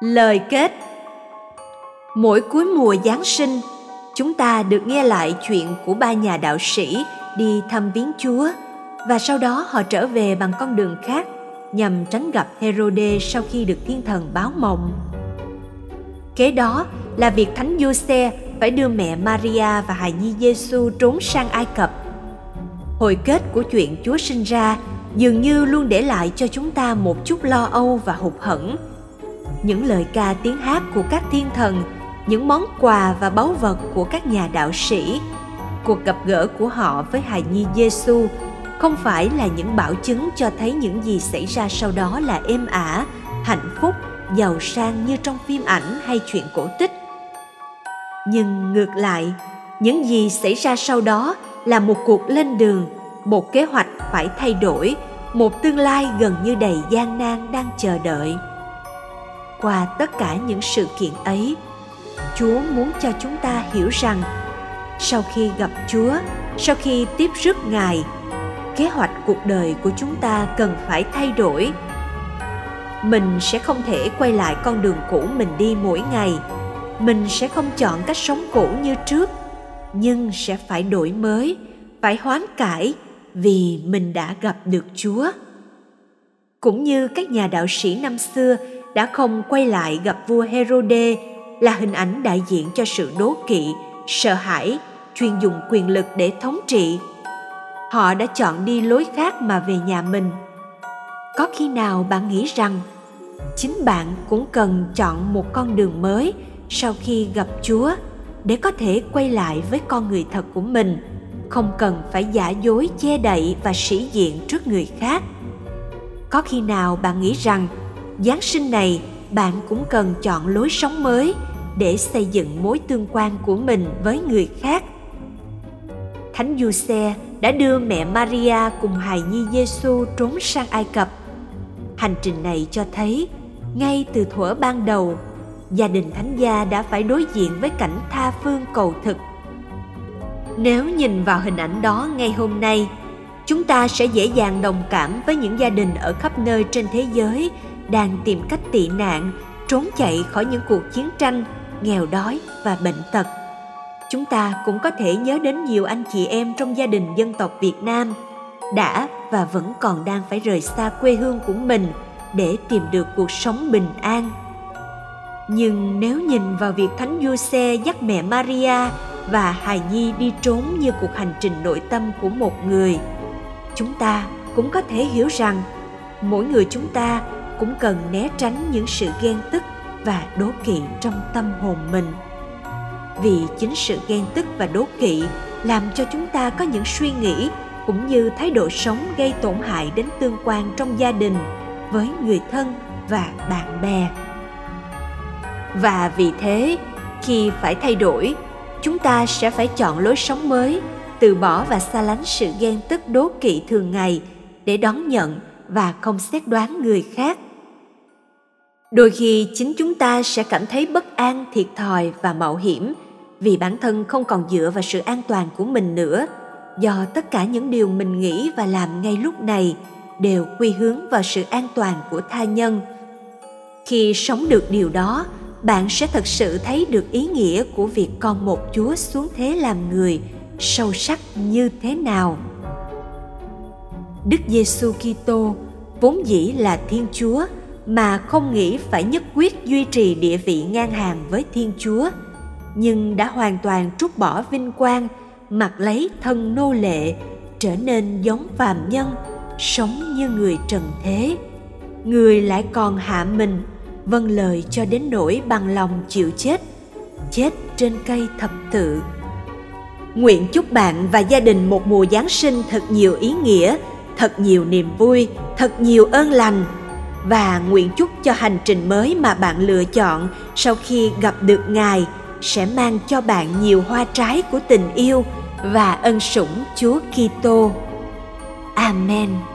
Lời kết Mỗi cuối mùa Giáng sinh, chúng ta được nghe lại chuyện của ba nhà đạo sĩ đi thăm viếng Chúa và sau đó họ trở về bằng con đường khác nhằm tránh gặp Herode sau khi được thiên thần báo mộng. Kế đó là việc Thánh Giuse phải đưa mẹ Maria và hài nhi Giêsu trốn sang Ai Cập. Hồi kết của chuyện Chúa sinh ra dường như luôn để lại cho chúng ta một chút lo âu và hụt hẫng. Những lời ca tiếng hát của các thiên thần, những món quà và báu vật của các nhà đạo sĩ, cuộc gặp gỡ của họ với hài nhi Giêsu không phải là những bảo chứng cho thấy những gì xảy ra sau đó là êm ả, hạnh phúc, giàu sang như trong phim ảnh hay chuyện cổ tích. Nhưng ngược lại, những gì xảy ra sau đó là một cuộc lên đường, một kế hoạch phải thay đổi, một tương lai gần như đầy gian nan đang chờ đợi. Qua tất cả những sự kiện ấy, Chúa muốn cho chúng ta hiểu rằng sau khi gặp Chúa, sau khi tiếp rước Ngài kế hoạch cuộc đời của chúng ta cần phải thay đổi. Mình sẽ không thể quay lại con đường cũ mình đi mỗi ngày. Mình sẽ không chọn cách sống cũ như trước nhưng sẽ phải đổi mới phải hoán cải vì mình đã gặp được chúa. Cũng như các nhà đạo sĩ năm xưa đã không quay lại gặp vua herode là hình ảnh đại diện cho sự đố kỵ, sợ hãi, chuyên dùng quyền lực để thống trị. Họ đã chọn đi lối khác mà về nhà mình. Có khi nào bạn nghĩ rằng chính bạn cũng cần chọn một con đường mới sau khi gặp chúa để có thể quay lại với con người thật của mình? Không cần phải giả dối, che đậy và sĩ diện trước người khác. Có khi nào bạn nghĩ rằng giáng sinh này bạn cũng cần chọn lối sống mới để xây dựng mối tương quan của mình với người khác thánh giuse đã đưa mẹ Maria cùng hài nhi Giêsu trốn sang Ai Cập. Hành trình này cho thấy, ngay từ thuở ban đầu, gia đình thánh gia đã phải đối diện với cảnh tha phương cầu thực. Nếu nhìn vào hình ảnh đó ngay hôm nay, chúng ta sẽ dễ dàng đồng cảm với những gia đình ở khắp nơi trên thế giới đang tìm cách tị nạn, trốn chạy khỏi những cuộc chiến tranh, nghèo đói và bệnh tật chúng ta cũng có thể nhớ đến nhiều anh chị em trong gia đình dân tộc Việt Nam đã và vẫn còn đang phải rời xa quê hương của mình để tìm được cuộc sống bình an. Nhưng nếu nhìn vào việc Thánh Giuse dắt mẹ Maria và hài nhi đi trốn như cuộc hành trình nội tâm của một người, chúng ta cũng có thể hiểu rằng mỗi người chúng ta cũng cần né tránh những sự ghen tức và đố kỵ trong tâm hồn mình. Vì chính sự ghen tức và đố kỵ làm cho chúng ta có những suy nghĩ cũng như thái độ sống gây tổn hại đến tương quan trong gia đình, với người thân và bạn bè. Và vì thế, khi phải thay đổi, chúng ta sẽ phải chọn lối sống mới, từ bỏ và xa lánh sự ghen tức đố kỵ thường ngày để đón nhận và không xét đoán người khác đôi khi chính chúng ta sẽ cảm thấy bất an, thiệt thòi và mạo hiểm vì bản thân không còn dựa vào sự an toàn của mình nữa. Do tất cả những điều mình nghĩ và làm ngay lúc này đều quy hướng vào sự an toàn của tha nhân. Khi sống được điều đó, bạn sẽ thật sự thấy được ý nghĩa của việc con một chúa xuống thế làm người sâu sắc như thế nào. Đức giêsu kitô vốn dĩ là thiên chúa mà không nghĩ phải nhất quyết duy trì địa vị ngang hàng với thiên chúa, nhưng đã hoàn toàn trút bỏ vinh quang, mặc lấy thân nô lệ, trở nên giống phàm nhân, sống như người trần thế. Người lại còn hạ mình vâng lời cho đến nỗi bằng lòng chịu chết chết trên cây thập tự. Nguyện chúc bạn và gia đình một mùa giáng sinh thật nhiều ý nghĩa, thật nhiều niềm vui, thật nhiều ơn lành và nguyện chúc cho hành trình mới mà bạn lựa chọn sau khi gặp được ngài, sẽ mang cho bạn nhiều hoa trái của tình yêu và ân sủng Chúa Kitô. Amen.